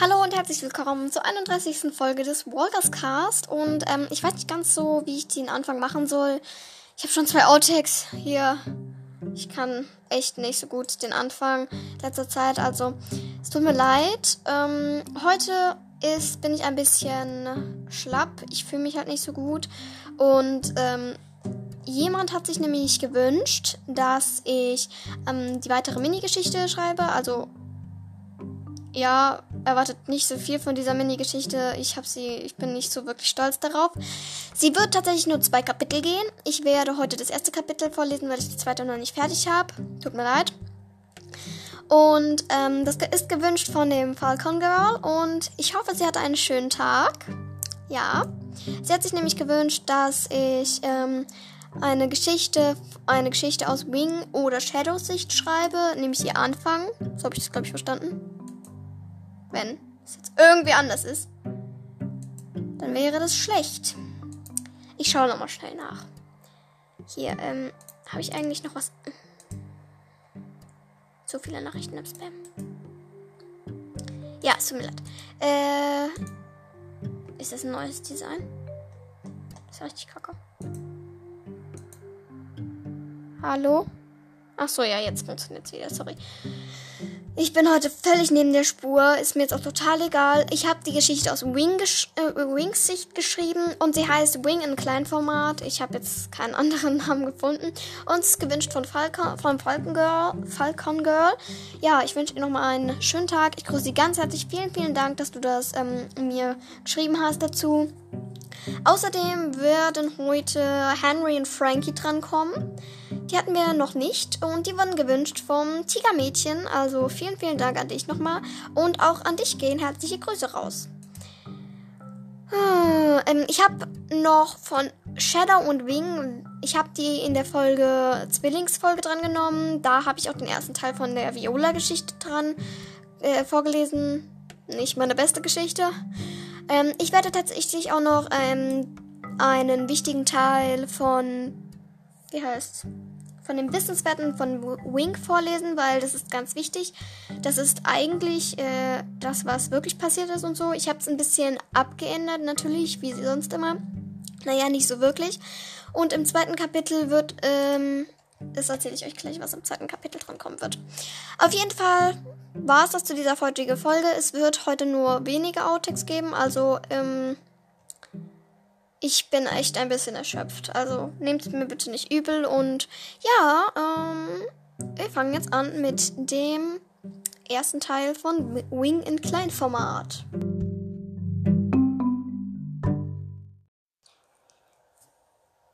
Hallo und herzlich willkommen zur 31. Folge des Walkers Cast. Und ähm, ich weiß nicht ganz so, wie ich den Anfang machen soll. Ich habe schon zwei Outtakes hier. Ich kann echt nicht so gut den Anfang letzter Zeit. Also, es tut mir leid. Ähm, heute ist, bin ich ein bisschen schlapp. Ich fühle mich halt nicht so gut. Und ähm, jemand hat sich nämlich gewünscht, dass ich ähm, die weitere Mini-Geschichte schreibe. Also ja, erwartet nicht so viel von dieser Mini-Geschichte. Ich habe sie, ich bin nicht so wirklich stolz darauf. Sie wird tatsächlich nur zwei Kapitel gehen. Ich werde heute das erste Kapitel vorlesen, weil ich die zweite noch nicht fertig habe. Tut mir leid. Und ähm, das ist gewünscht von dem Falcon Girl und ich hoffe, sie hat einen schönen Tag. Ja. Sie hat sich nämlich gewünscht, dass ich ähm, eine Geschichte, eine Geschichte aus Wing oder Shadow Sicht schreibe, nämlich ihr Anfang. So habe ich das, glaube ich, verstanden. Wenn es jetzt irgendwie anders ist, dann wäre das schlecht. Ich schaue nochmal schnell nach. Hier, ähm, habe ich eigentlich noch was. So viele Nachrichten im Spam. Ja, es tut mir leid. Äh, ist das ein neues Design? Das ist richtig kacke. Hallo? Ach so, ja, jetzt funktioniert es wieder. Sorry. Ich bin heute völlig neben der Spur. Ist mir jetzt auch total egal. Ich habe die Geschichte aus Wing gesch äh, Wings Sicht geschrieben und sie heißt Wing in Kleinformat. Ich habe jetzt keinen anderen Namen gefunden. Und es ist gewünscht von Falcon, von Falcon Girl. Falcon Girl. Ja, ich wünsche dir nochmal einen schönen Tag. Ich grüße Sie ganz herzlich. Vielen, vielen Dank, dass du das ähm, mir geschrieben hast dazu. Außerdem werden heute Henry und Frankie drankommen. Die hatten wir noch nicht und die wurden gewünscht vom Tigermädchen. Also vielen, vielen Dank an dich nochmal. Und auch an dich gehen herzliche Grüße raus. Hm, ähm, ich habe noch von Shadow und Wing, ich habe die in der Folge Zwillingsfolge dran genommen. Da habe ich auch den ersten Teil von der Viola-Geschichte dran äh, vorgelesen. Nicht meine beste Geschichte. Ähm, ich werde tatsächlich auch noch ähm, einen wichtigen Teil von, wie heißt von dem Wissenswerten von Wink vorlesen, weil das ist ganz wichtig. Das ist eigentlich äh, das, was wirklich passiert ist und so. Ich habe es ein bisschen abgeändert, natürlich, wie sonst immer. Naja, nicht so wirklich. Und im zweiten Kapitel wird, ähm, das erzähle ich euch gleich, was im zweiten Kapitel dran kommen wird. Auf jeden Fall war es das zu dieser heutigen Folge. Es wird heute nur wenige Outtakes geben, also ähm, ich bin echt ein bisschen erschöpft. Also nehmt es mir bitte nicht übel. Und ja, ähm, wir fangen jetzt an mit dem ersten Teil von Wing in Kleinformat.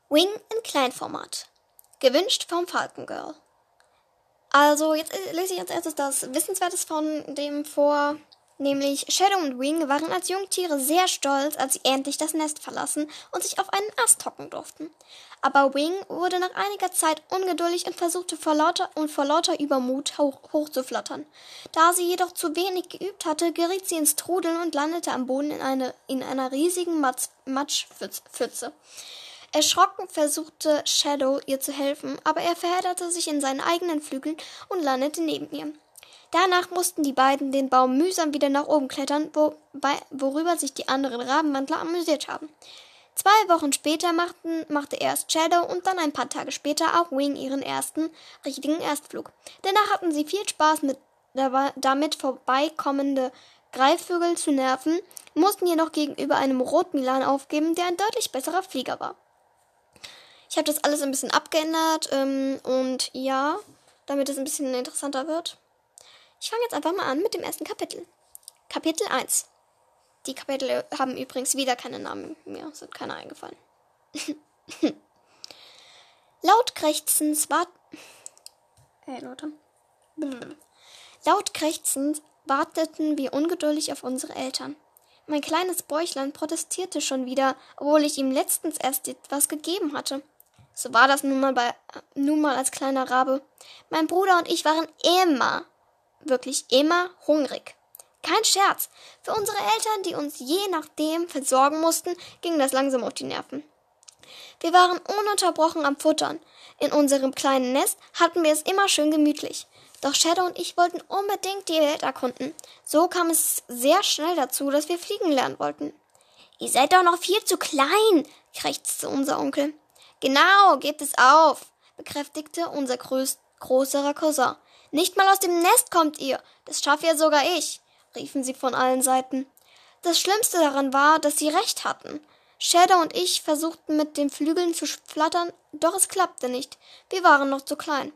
Wing in Kleinformat. Gewünscht vom Falcon Girl. Also, jetzt lese ich als erstes das Wissenswertes von dem vor. Nämlich Shadow und Wing waren als Jungtiere sehr stolz, als sie endlich das Nest verlassen und sich auf einen Ast hocken durften. Aber Wing wurde nach einiger Zeit ungeduldig und versuchte vor lauter und vor lauter Übermut hoch, hochzuflattern. Da sie jedoch zu wenig geübt hatte, geriet sie ins Trudeln und landete am Boden in, eine, in einer riesigen Matz, Matschpfütze. Erschrocken versuchte Shadow ihr zu helfen, aber er verhedderte sich in seinen eigenen Flügeln und landete neben ihr. Danach mussten die beiden den Baum mühsam wieder nach oben klettern, wobei, worüber sich die anderen Rabenwandler amüsiert haben. Zwei Wochen später machten, machte erst Shadow und dann ein paar Tage später auch Wing ihren ersten richtigen Erstflug. Danach hatten sie viel Spaß mit damit vorbeikommende Greifvögel zu nerven, mussten jedoch gegenüber einem Rotmilan aufgeben, der ein deutlich besserer Flieger war. Ich habe das alles ein bisschen abgeändert ähm, und ja, damit es ein bisschen interessanter wird. Ich fange jetzt einfach mal an mit dem ersten Kapitel. Kapitel 1. Die Kapitel haben übrigens wieder keine Namen mehr, sind keine eingefallen. Laut krächzend wart hey, Leute. Laut krächzend warteten wir ungeduldig auf unsere Eltern. Mein kleines Bäuchlein protestierte schon wieder, obwohl ich ihm letztens erst etwas gegeben hatte. So war das nun mal, bei, nun mal als kleiner Rabe. Mein Bruder und ich waren immer, wirklich immer hungrig. Kein Scherz. Für unsere Eltern, die uns je nachdem versorgen mussten, ging das langsam auf die Nerven. Wir waren ununterbrochen am Futtern. In unserem kleinen Nest hatten wir es immer schön gemütlich. Doch Shadow und ich wollten unbedingt die Welt erkunden. So kam es sehr schnell dazu, dass wir fliegen lernen wollten. Ihr seid doch noch viel zu klein, krächzte unser Onkel. Genau, gebt es auf, bekräftigte unser größ größerer Cousin. Nicht mal aus dem Nest kommt ihr. Das schaffe ja sogar ich, riefen sie von allen Seiten. Das Schlimmste daran war, dass sie recht hatten. Shadow und ich versuchten mit den Flügeln zu flattern, doch es klappte nicht. Wir waren noch zu klein.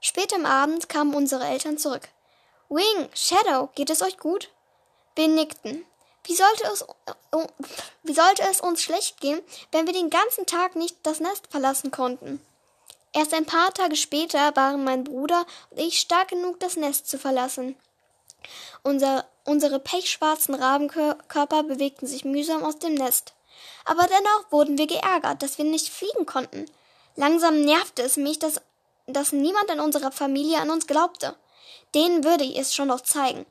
Spät am Abend kamen unsere Eltern zurück. Wing, Shadow, geht es euch gut? Wir nickten. Wie sollte es, äh, wie sollte es uns schlecht gehen, wenn wir den ganzen Tag nicht das Nest verlassen konnten? Erst ein paar Tage später waren mein Bruder und ich stark genug, das Nest zu verlassen. Unser, unsere pechschwarzen Rabenkörper bewegten sich mühsam aus dem Nest. Aber dennoch wurden wir geärgert, dass wir nicht fliegen konnten. Langsam nervte es mich, dass, dass niemand in unserer Familie an uns glaubte. Denen würde ich es schon noch zeigen.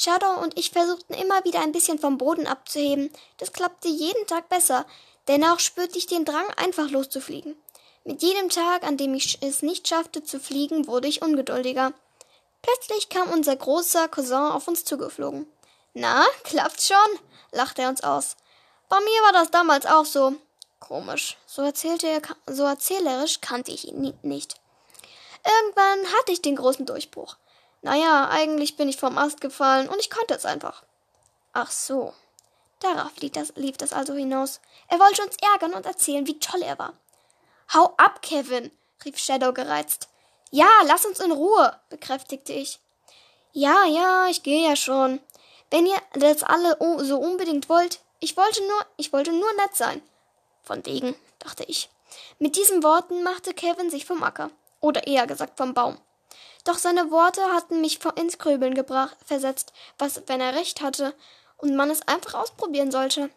Shadow und ich versuchten immer wieder ein bisschen vom Boden abzuheben. Das klappte jeden Tag besser. Dennoch spürte ich den Drang, einfach loszufliegen. Mit jedem Tag, an dem ich es nicht schaffte zu fliegen, wurde ich ungeduldiger. Plötzlich kam unser großer Cousin auf uns zugeflogen. Na, klappt's schon? lachte er uns aus. Bei mir war das damals auch so. Komisch. So er, so erzählerisch kannte ich ihn nicht. Irgendwann hatte ich den großen Durchbruch. Naja, eigentlich bin ich vom Ast gefallen und ich konnte es einfach. Ach so. Darauf lief das, lief das also hinaus. Er wollte uns ärgern und erzählen, wie toll er war. Hau ab, Kevin, rief Shadow gereizt. Ja, lass uns in Ruhe, bekräftigte ich. Ja, ja, ich gehe ja schon. Wenn ihr das alle so unbedingt wollt, ich wollte nur, ich wollte nur nett sein. Von wegen, dachte ich. Mit diesen Worten machte Kevin sich vom Acker. Oder eher gesagt vom Baum. Doch seine Worte hatten mich ins Grübeln gebracht, versetzt, was, wenn er recht hatte, und man es einfach ausprobieren sollte.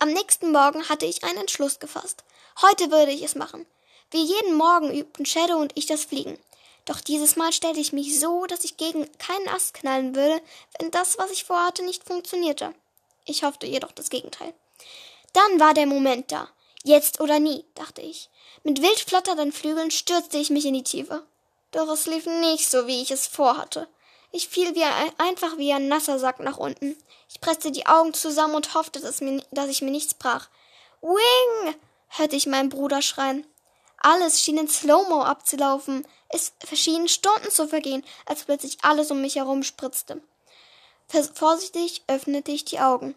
Am nächsten Morgen hatte ich einen Entschluss gefasst. Heute würde ich es machen. Wie jeden Morgen übten Shadow und ich das Fliegen. Doch dieses Mal stellte ich mich so, dass ich gegen keinen Ast knallen würde, wenn das, was ich vorhatte, nicht funktionierte. Ich hoffte jedoch das Gegenteil. Dann war der Moment da. Jetzt oder nie, dachte ich. Mit wild flatternden Flügeln stürzte ich mich in die Tiefe. Doch es lief nicht so, wie ich es vorhatte. Ich fiel wie ein, einfach wie ein nasser Sack nach unten. Ich presste die Augen zusammen und hoffte, dass, mir, dass ich mir nichts brach. Wing! hörte ich meinen Bruder schreien. Alles schien in Slow-Mo abzulaufen. Es schienen Stunden zu vergehen, als plötzlich alles um mich herum spritzte. Vorsichtig öffnete ich die Augen.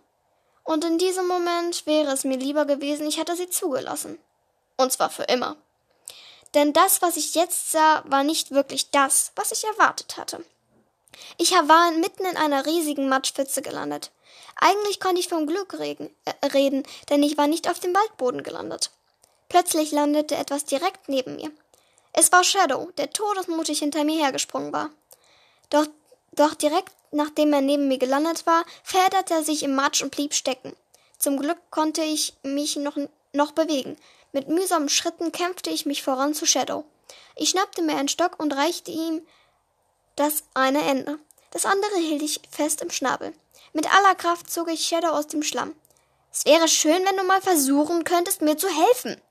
Und in diesem Moment wäre es mir lieber gewesen, ich hätte sie zugelassen. Und zwar für immer. Denn das, was ich jetzt sah, war nicht wirklich das, was ich erwartet hatte. Ich war mitten in einer riesigen Matschpfütze gelandet. Eigentlich konnte ich vom Glück reden, äh, reden, denn ich war nicht auf dem Waldboden gelandet. Plötzlich landete etwas direkt neben mir. Es war Shadow, der todesmutig hinter mir hergesprungen war. Doch, doch direkt nachdem er neben mir gelandet war, verhedderte er sich im Matsch und blieb stecken. Zum Glück konnte ich mich noch, noch bewegen. Mit mühsamen Schritten kämpfte ich mich voran zu Shadow. Ich schnappte mir einen Stock und reichte ihm das eine Ende. Das andere hielt ich fest im Schnabel. Mit aller Kraft zog ich Shadow aus dem Schlamm. Es wäre schön, wenn du mal versuchen könntest, mir zu helfen.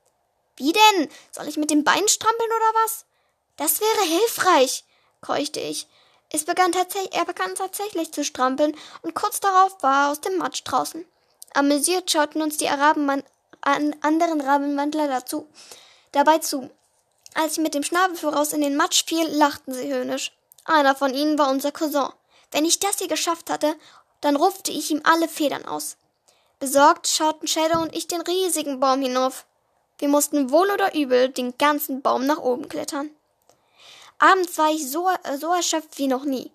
Wie denn? Soll ich mit dem Bein strampeln oder was? Das wäre hilfreich, keuchte ich. Es begann er begann tatsächlich zu strampeln und kurz darauf war er aus dem Matsch draußen. Amüsiert schauten uns die Araben an anderen Rabenwandler dazu, dabei zu. Als ich mit dem Schnabel voraus in den Matsch fiel, lachten sie höhnisch. Einer von ihnen war unser Cousin. Wenn ich das hier geschafft hatte, dann rupfte ich ihm alle Federn aus. Besorgt schauten Shadow und ich den riesigen Baum hinauf. Wir mussten wohl oder übel den ganzen Baum nach oben klettern. Abends war ich so, so erschöpft wie noch nie.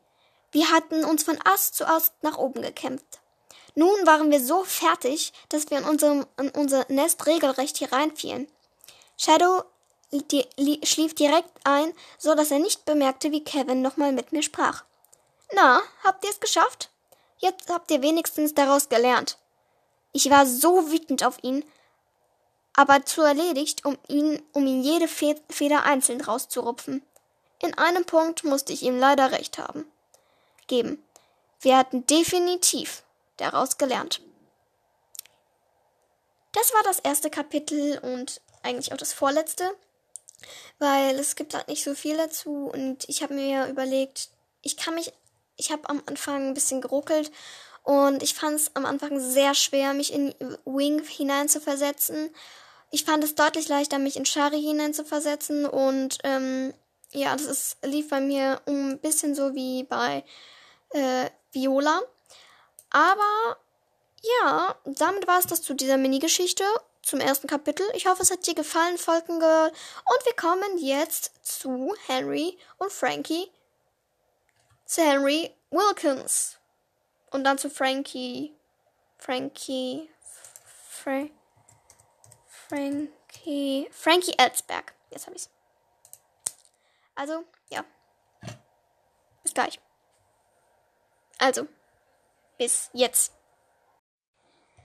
Wir hatten uns von Ast zu Ast nach oben gekämpft. Nun waren wir so fertig, dass wir in, unserem, in unser Nest regelrecht hereinfielen. Shadow die, li, schlief direkt ein, so dass er nicht bemerkte, wie Kevin nochmal mit mir sprach. Na, habt ihr es geschafft? Jetzt habt ihr wenigstens daraus gelernt. Ich war so wütend auf ihn, aber zu erledigt, um ihn, um ihn jede Feder einzeln rauszurupfen. In einem Punkt musste ich ihm leider recht haben. Geben. Wir hatten definitiv daraus gelernt. Das war das erste Kapitel und eigentlich auch das vorletzte. weil es gibt halt nicht so viel dazu und ich habe mir überlegt, ich kann mich, ich habe am Anfang ein bisschen geruckelt und ich fand es am Anfang sehr schwer, mich in Wing hineinzuversetzen. Ich fand es deutlich leichter, mich in Shari hineinzuversetzen und ähm, ja, das ist, lief bei mir ein bisschen so wie bei äh, Viola. Aber ja, damit war es das zu dieser Mini-Geschichte zum ersten Kapitel. Ich hoffe, es hat dir gefallen, Falkengirl. Und wir kommen jetzt zu Henry und Frankie. Zu Henry Wilkins. Und dann zu Frankie. Frankie. Fra Frankie. Frankie Elsberg. Jetzt habe ich's. Also, ja. Bis gleich. Also, bis jetzt.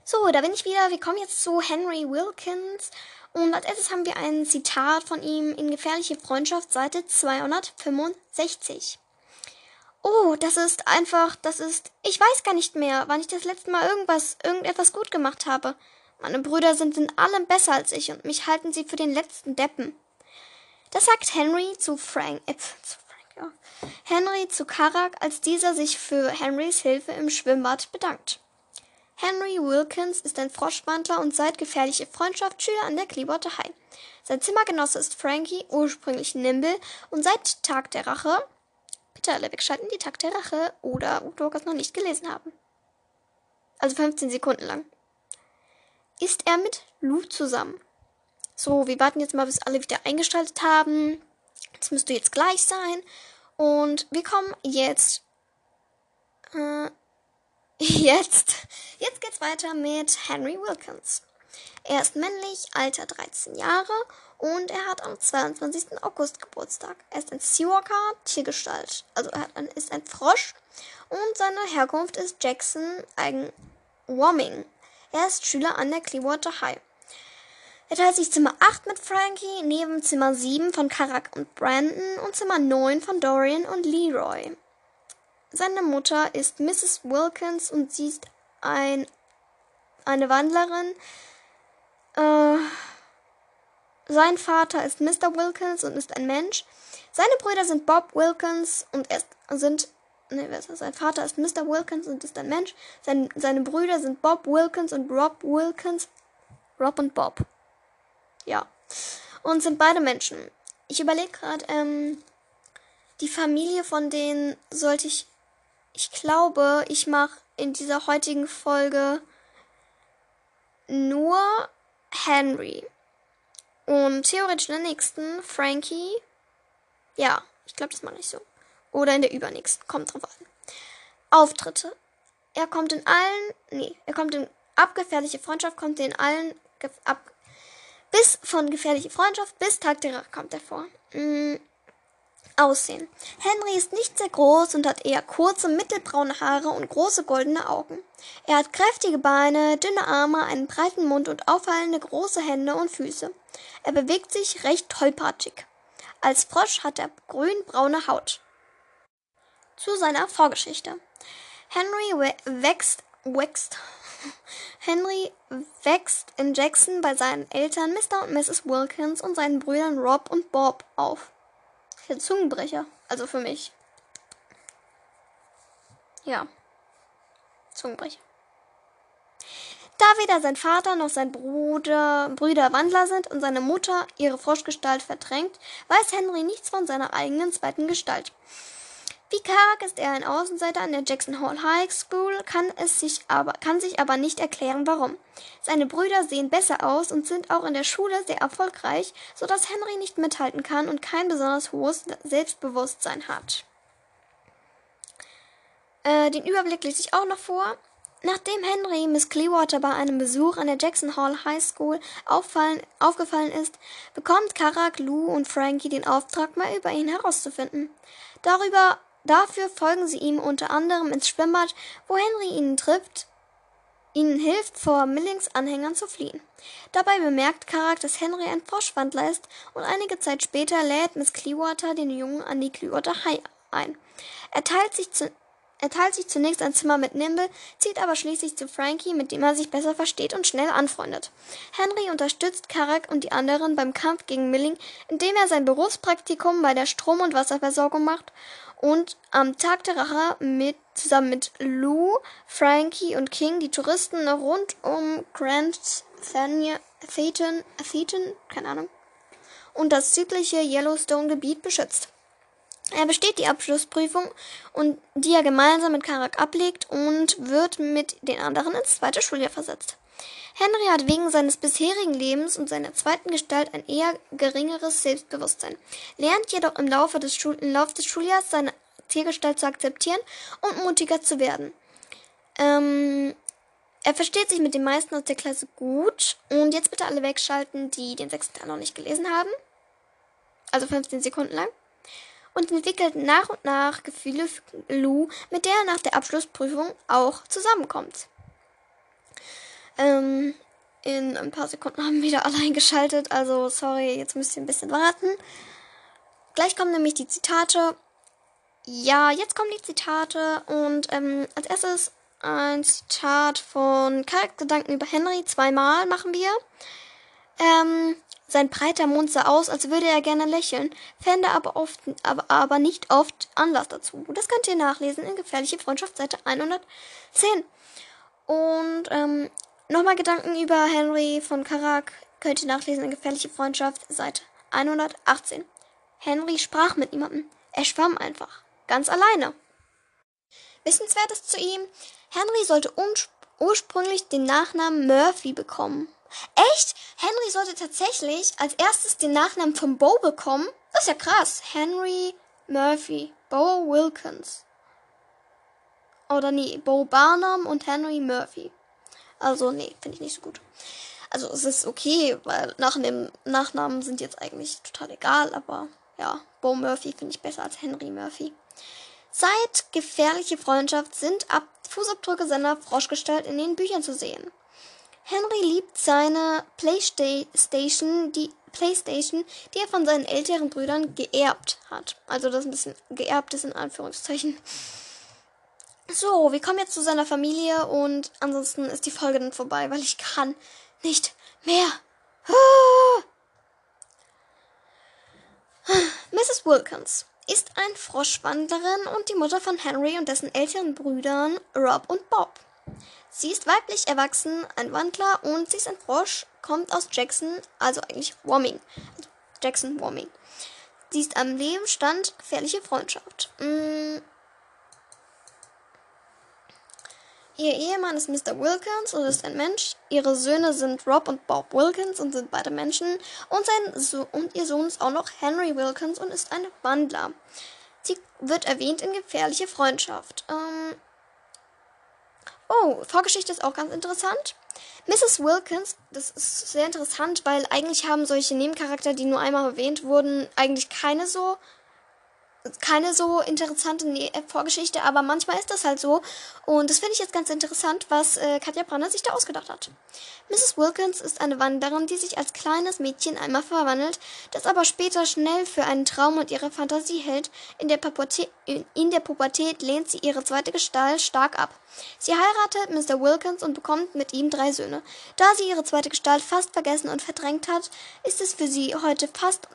So, da bin ich wieder. Wir kommen jetzt zu Henry Wilkins. Und als erstes haben wir ein Zitat von ihm in Gefährliche Freundschaft, Seite 265. Oh, das ist einfach, das ist, ich weiß gar nicht mehr, wann ich das letzte Mal irgendwas, irgendetwas gut gemacht habe. Meine Brüder sind in allem besser als ich und mich halten sie für den letzten Deppen. Das sagt Henry zu Frank, äh, zu Frank, ja. Henry zu Karak, als dieser sich für Henrys Hilfe im Schwimmbad bedankt. Henry Wilkins ist ein Froschwandler und seit gefährliche Freundschaft Schüler an der Clearwater High. Sein Zimmergenosse ist Frankie, ursprünglich Nimble, und seit Tag der Rache Bitte alle wegschalten, die Tag der Rache oder Udorgas noch nicht gelesen haben. Also 15 Sekunden lang. Ist er mit Lou zusammen? So, wir warten jetzt mal, bis alle wieder eingeschaltet haben. Das müsste jetzt gleich sein. Und wir kommen jetzt. Äh, jetzt. Jetzt geht's weiter mit Henry Wilkins. Er ist männlich, Alter 13 Jahre und er hat am 22. August Geburtstag. Er ist ein Seawalker, Tiergestalt. Also er ein, ist ein Frosch. Und seine Herkunft ist Jackson eigen Wyoming. Er ist Schüler an der Clearwater High. Er teilt sich Zimmer 8 mit Frankie, neben Zimmer 7 von Karak und Brandon und Zimmer 9 von Dorian und Leroy. Seine Mutter ist Mrs. Wilkins und sie ist ein, eine Wandlerin. Äh, sein Vater ist Mr. Wilkins und ist ein Mensch. Seine Brüder sind Bob Wilkins und er ist, sind. Nee, wer ist das? Sein Vater ist Mr. Wilkins und ist ein Mensch. Sein, seine Brüder sind Bob Wilkins und Rob Wilkins. Rob und Bob. Ja. Und sind beide Menschen. Ich überlege gerade, ähm, die Familie von denen sollte ich. Ich glaube, ich mache in dieser heutigen Folge nur Henry. Und theoretisch in der nächsten Frankie. Ja, ich glaube, das mache ich so. Oder in der übernächsten. Kommt drauf an. Auftritte. Er kommt in allen. Nee, er kommt in abgefährliche Freundschaft, kommt in allen. Ab, bis von gefährliche Freundschaft bis Tag der Rache kommt er vor. Mhm. Aussehen. Henry ist nicht sehr groß und hat eher kurze, mittelbraune Haare und große goldene Augen. Er hat kräftige Beine, dünne Arme, einen breiten Mund und auffallende große Hände und Füße. Er bewegt sich recht tollpatschig. Als Frosch hat er grün-braune Haut. Zu seiner Vorgeschichte. Henry wächst, wächst, Henry wächst in Jackson bei seinen Eltern Mr. und Mrs. Wilkins und seinen Brüdern Rob und Bob auf. Der Zungenbrecher. Also für mich. Ja. Zungenbrecher. Da weder sein Vater noch sein Bruder, Brüder Wandler sind und seine Mutter ihre Froschgestalt verdrängt, weiß Henry nichts von seiner eigenen zweiten Gestalt. Wie karg ist er ein Außenseiter an der Jackson Hall High School, kann, es sich aber, kann sich aber nicht erklären, warum. Seine Brüder sehen besser aus und sind auch in der Schule sehr erfolgreich, so dass Henry nicht mithalten kann und kein besonders hohes Selbstbewusstsein hat. Äh, den Überblick lese ich auch noch vor. Nachdem Henry Miss Clearwater bei einem Besuch an der Jackson Hall High School aufgefallen ist, bekommt Karak, Lou und Frankie den Auftrag, mal über ihn herauszufinden. Darüber Dafür folgen sie ihm unter anderem ins Schwimmbad, wo Henry ihnen trifft, ihnen hilft, vor Millings Anhängern zu fliehen. Dabei bemerkt Karak, dass Henry ein Froschwandler ist und einige Zeit später lädt Miss Clearwater den Jungen an die Clearwater High ein. Er teilt sich zu Er teilt sich zunächst ein Zimmer mit Nimble, zieht aber schließlich zu Frankie, mit dem er sich besser versteht und schnell anfreundet. Henry unterstützt Karak und die anderen beim Kampf gegen Milling, indem er sein Berufspraktikum bei der Strom- und Wasserversorgung macht und am Tag der Rache mit, zusammen mit Lou, Frankie und King die Touristen rund um Grand Thetan, keine Ahnung, und das südliche Yellowstone-Gebiet beschützt. Er besteht die Abschlussprüfung und die er gemeinsam mit Karak ablegt und wird mit den anderen ins zweite Schuljahr versetzt. Henry hat wegen seines bisherigen Lebens und seiner zweiten Gestalt ein eher geringeres Selbstbewusstsein, lernt jedoch im Laufe des, Schul im Laufe des Schuljahres seine Tiergestalt zu akzeptieren und mutiger zu werden. Ähm, er versteht sich mit den meisten aus der Klasse gut. Und jetzt bitte alle wegschalten, die den sechsten Teil noch nicht gelesen haben. Also 15 Sekunden lang und entwickelt nach und nach Gefühle für Lou, mit der er nach der Abschlussprüfung auch zusammenkommt. Ähm, in ein paar Sekunden haben wir wieder alle eingeschaltet, also sorry, jetzt müsst ihr ein bisschen warten. Gleich kommen nämlich die Zitate. Ja, jetzt kommen die Zitate und ähm, als erstes ein Zitat von Charaktergedanken über Henry. Zweimal machen wir. Ähm, sein breiter Mund sah aus, als würde er gerne lächeln, fände aber, oft, aber, aber nicht oft Anlass dazu. Das könnt ihr nachlesen in Gefährliche Freundschaft, Seite 110. Und ähm, nochmal Gedanken über Henry von Karak könnt ihr nachlesen in Gefährliche Freundschaft, Seite 118. Henry sprach mit niemandem. Er schwamm einfach. Ganz alleine. Wissenswertes zu ihm. Henry sollte ursprünglich den Nachnamen Murphy bekommen. Echt? Henry sollte tatsächlich als erstes den Nachnamen von Bo bekommen? Das ist ja krass. Henry Murphy. Bo Wilkins. Oder nee, Bo Barnum und Henry Murphy. Also, nee, finde ich nicht so gut. Also, es ist okay, weil nach dem Nachnamen sind jetzt eigentlich total egal, aber ja, Bo Murphy finde ich besser als Henry Murphy. Seit gefährliche Freundschaft sind Ab Fußabdrücke seiner Froschgestalt in den Büchern zu sehen. Henry liebt seine Playstation, die Playstation, die er von seinen älteren Brüdern geerbt hat. Also das ein bisschen geerbt ist in Anführungszeichen. So, wir kommen jetzt zu seiner Familie und ansonsten ist die Folge dann vorbei, weil ich kann nicht mehr. Mrs. Wilkins ist ein Froschwandlerin und die Mutter von Henry und dessen älteren Brüdern Rob und Bob. Sie ist weiblich erwachsen, ein Wandler und sie ist ein Frosch, kommt aus Jackson, also eigentlich Warming. Also Jackson Warming. Sie ist am Leben stand gefährliche Freundschaft. Mm. Ihr Ehemann ist Mr. Wilkins und ist ein Mensch. Ihre Söhne sind Rob und Bob Wilkins und sind beide Menschen. Und, sein so und ihr Sohn ist auch noch Henry Wilkins und ist ein Wandler. Sie wird erwähnt in gefährliche Freundschaft. Ähm, Oh, Vorgeschichte ist auch ganz interessant. Mrs. Wilkins, das ist sehr interessant, weil eigentlich haben solche Nebencharakter, die nur einmal erwähnt wurden, eigentlich keine so keine so interessante ne Vorgeschichte, aber manchmal ist das halt so. Und das finde ich jetzt ganz interessant, was äh, Katja Branner sich da ausgedacht hat. Mrs. Wilkins ist eine Wanderin, die sich als kleines Mädchen einmal verwandelt, das aber später schnell für einen Traum und ihre Fantasie hält. In der, Pubertät, in der Pubertät lehnt sie ihre zweite Gestalt stark ab. Sie heiratet Mr. Wilkins und bekommt mit ihm drei Söhne. Da sie ihre zweite Gestalt fast vergessen und verdrängt hat, ist es für sie heute fast,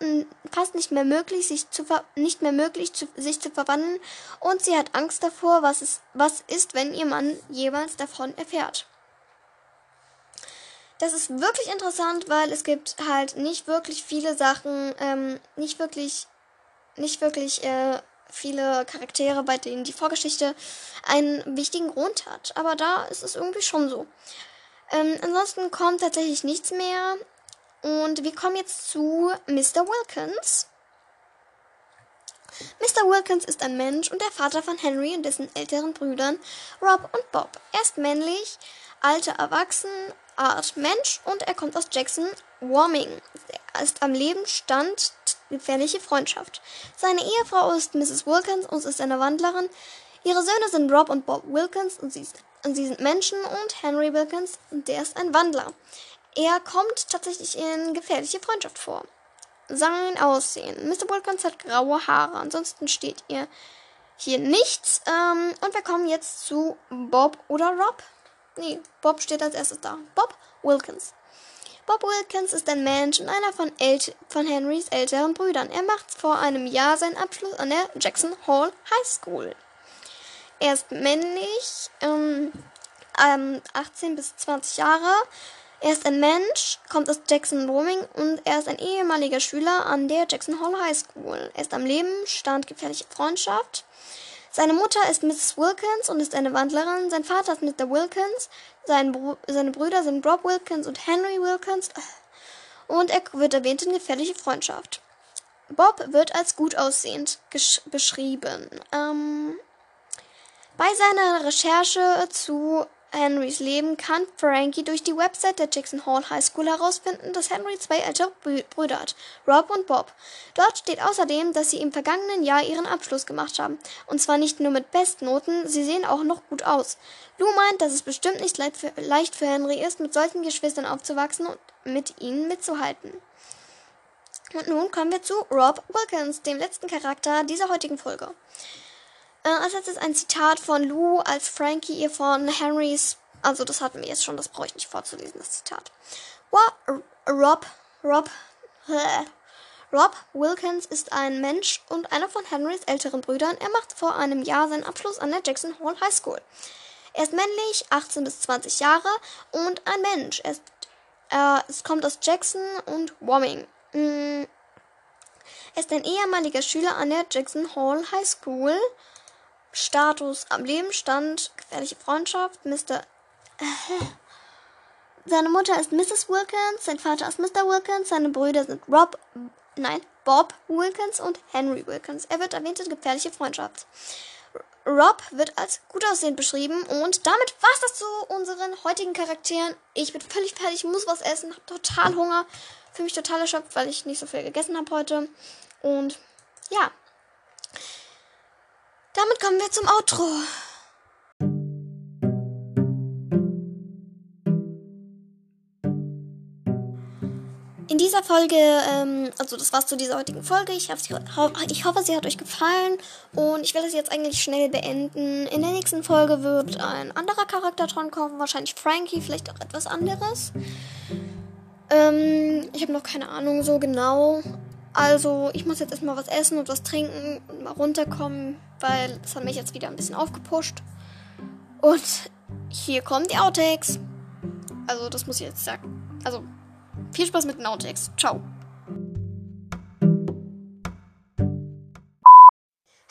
fast nicht mehr möglich, sich zu, nicht mehr möglich, zu, sich zu verwandeln und sie hat Angst davor, was, es, was ist, wenn ihr Mann jeweils davon erfährt. Das ist wirklich interessant, weil es gibt halt nicht wirklich viele Sachen, ähm, nicht wirklich, nicht wirklich äh, viele Charaktere, bei denen die Vorgeschichte einen wichtigen Grund hat. Aber da ist es irgendwie schon so. Ähm, ansonsten kommt tatsächlich nichts mehr. Und wir kommen jetzt zu Mr. Wilkins. Mr. Wilkins ist ein Mensch und der Vater von Henry und dessen älteren Brüdern Rob und Bob. Er ist männlich, alter erwachsen, Art Mensch und er kommt aus Jackson, Warming. Er ist am Leben stand gefährliche Freundschaft. Seine Ehefrau ist Mrs. Wilkins und ist eine Wandlerin. Ihre Söhne sind Rob und Bob Wilkins und sie, und sie sind Menschen und Henry Wilkins und der ist ein Wandler. Er kommt tatsächlich in gefährliche Freundschaft vor. Sein Aussehen. Mr. Wilkins hat graue Haare, ansonsten steht ihr hier nichts. Ähm, und wir kommen jetzt zu Bob oder Rob. Nee, Bob steht als erstes da. Bob Wilkins. Bob Wilkins ist ein Mensch und einer von, El von Henrys älteren Brüdern. Er macht vor einem Jahr seinen Abschluss an der Jackson Hall High School. Er ist männlich, ähm, 18 bis 20 Jahre. Er ist ein Mensch, kommt aus Jackson Roaming und er ist ein ehemaliger Schüler an der Jackson Hall High School. Er ist am Leben, stand gefährliche Freundschaft. Seine Mutter ist Mrs. Wilkins und ist eine Wandlerin. Sein Vater ist Mr. Wilkins. Sein Br seine Brüder sind Rob Wilkins und Henry Wilkins. Und er wird erwähnt in gefährliche Freundschaft. Bob wird als gut aussehend beschrieben. Ähm, bei seiner Recherche zu Henrys Leben kann Frankie durch die Website der Jackson Hall High School herausfinden, dass Henry zwei ältere Brüder hat, Rob und Bob. Dort steht außerdem, dass sie im vergangenen Jahr ihren Abschluss gemacht haben. Und zwar nicht nur mit Bestnoten, sie sehen auch noch gut aus. Lou meint, dass es bestimmt nicht leicht für Henry ist, mit solchen Geschwistern aufzuwachsen und mit ihnen mitzuhalten. Und nun kommen wir zu Rob Wilkins, dem letzten Charakter dieser heutigen Folge. Äh, als letztes ein Zitat von Lou, als Frankie ihr von Henrys, also das hatten wir jetzt schon, das brauche ich nicht vorzulesen, das Zitat. Rob, Rob, äh, Rob Wilkins ist ein Mensch und einer von Henrys älteren Brüdern. Er macht vor einem Jahr seinen Abschluss an der Jackson Hall High School. Er ist männlich, 18 bis 20 Jahre und ein Mensch. Er ist, äh, es kommt aus Jackson und Wyoming. Mm. Er ist ein ehemaliger Schüler an der Jackson Hall High School Status am Leben stand, gefährliche Freundschaft, Mr. Seine Mutter ist Mrs. Wilkins, sein Vater ist Mr. Wilkins, seine Brüder sind Rob, nein, Bob Wilkins und Henry Wilkins. Er wird erwähnt in gefährliche Freundschaft. Rob wird als gut aussehend beschrieben und damit war's das zu unseren heutigen Charakteren. Ich bin völlig fertig, muss was essen, hab total Hunger, fühle mich total erschöpft, weil ich nicht so viel gegessen habe heute. Und ja, damit kommen wir zum Outro. In dieser Folge, ähm, also das war's zu dieser heutigen Folge. Ich, ich hoffe, sie hat euch gefallen und ich will das jetzt eigentlich schnell beenden. In der nächsten Folge wird ein anderer Charakter dran kommen, wahrscheinlich Frankie, vielleicht auch etwas anderes. Ähm, ich habe noch keine Ahnung so genau. Also, ich muss jetzt erstmal was essen und was trinken und mal runterkommen, weil das hat mich jetzt wieder ein bisschen aufgepusht. Und hier kommen die Outtakes. Also, das muss ich jetzt sagen. Also, viel Spaß mit den Outtakes. Ciao.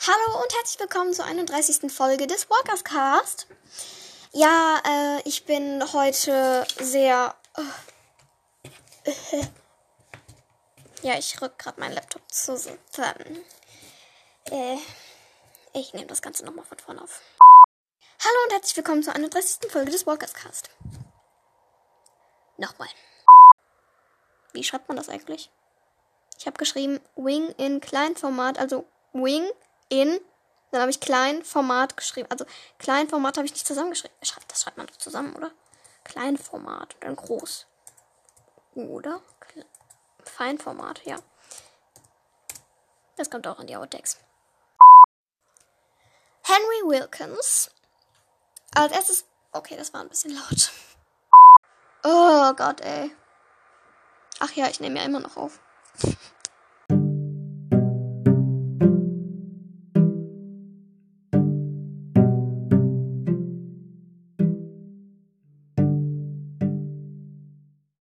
Hallo und herzlich willkommen zur 31. Folge des Walkers Cast. Ja, äh, ich bin heute sehr. Äh, ja, ich rück gerade meinen Laptop zusammen. Äh, ich nehme das Ganze nochmal von vorne auf. Hallo und herzlich willkommen zur 31. Folge des Walkers Cast. Nochmal. Wie schreibt man das eigentlich? Ich habe geschrieben Wing in Kleinformat, also Wing in, dann habe ich Kleinformat geschrieben. Also Kleinformat habe ich nicht zusammengeschrieben. Das schreibt man doch zusammen, oder? Kleinformat und dann groß. Oder? Feinformat, ja. Das kommt auch in die Outtakes. Henry Wilkins. Als erstes. Okay, das war ein bisschen laut. Oh Gott, ey. Ach ja, ich nehme ja immer noch auf.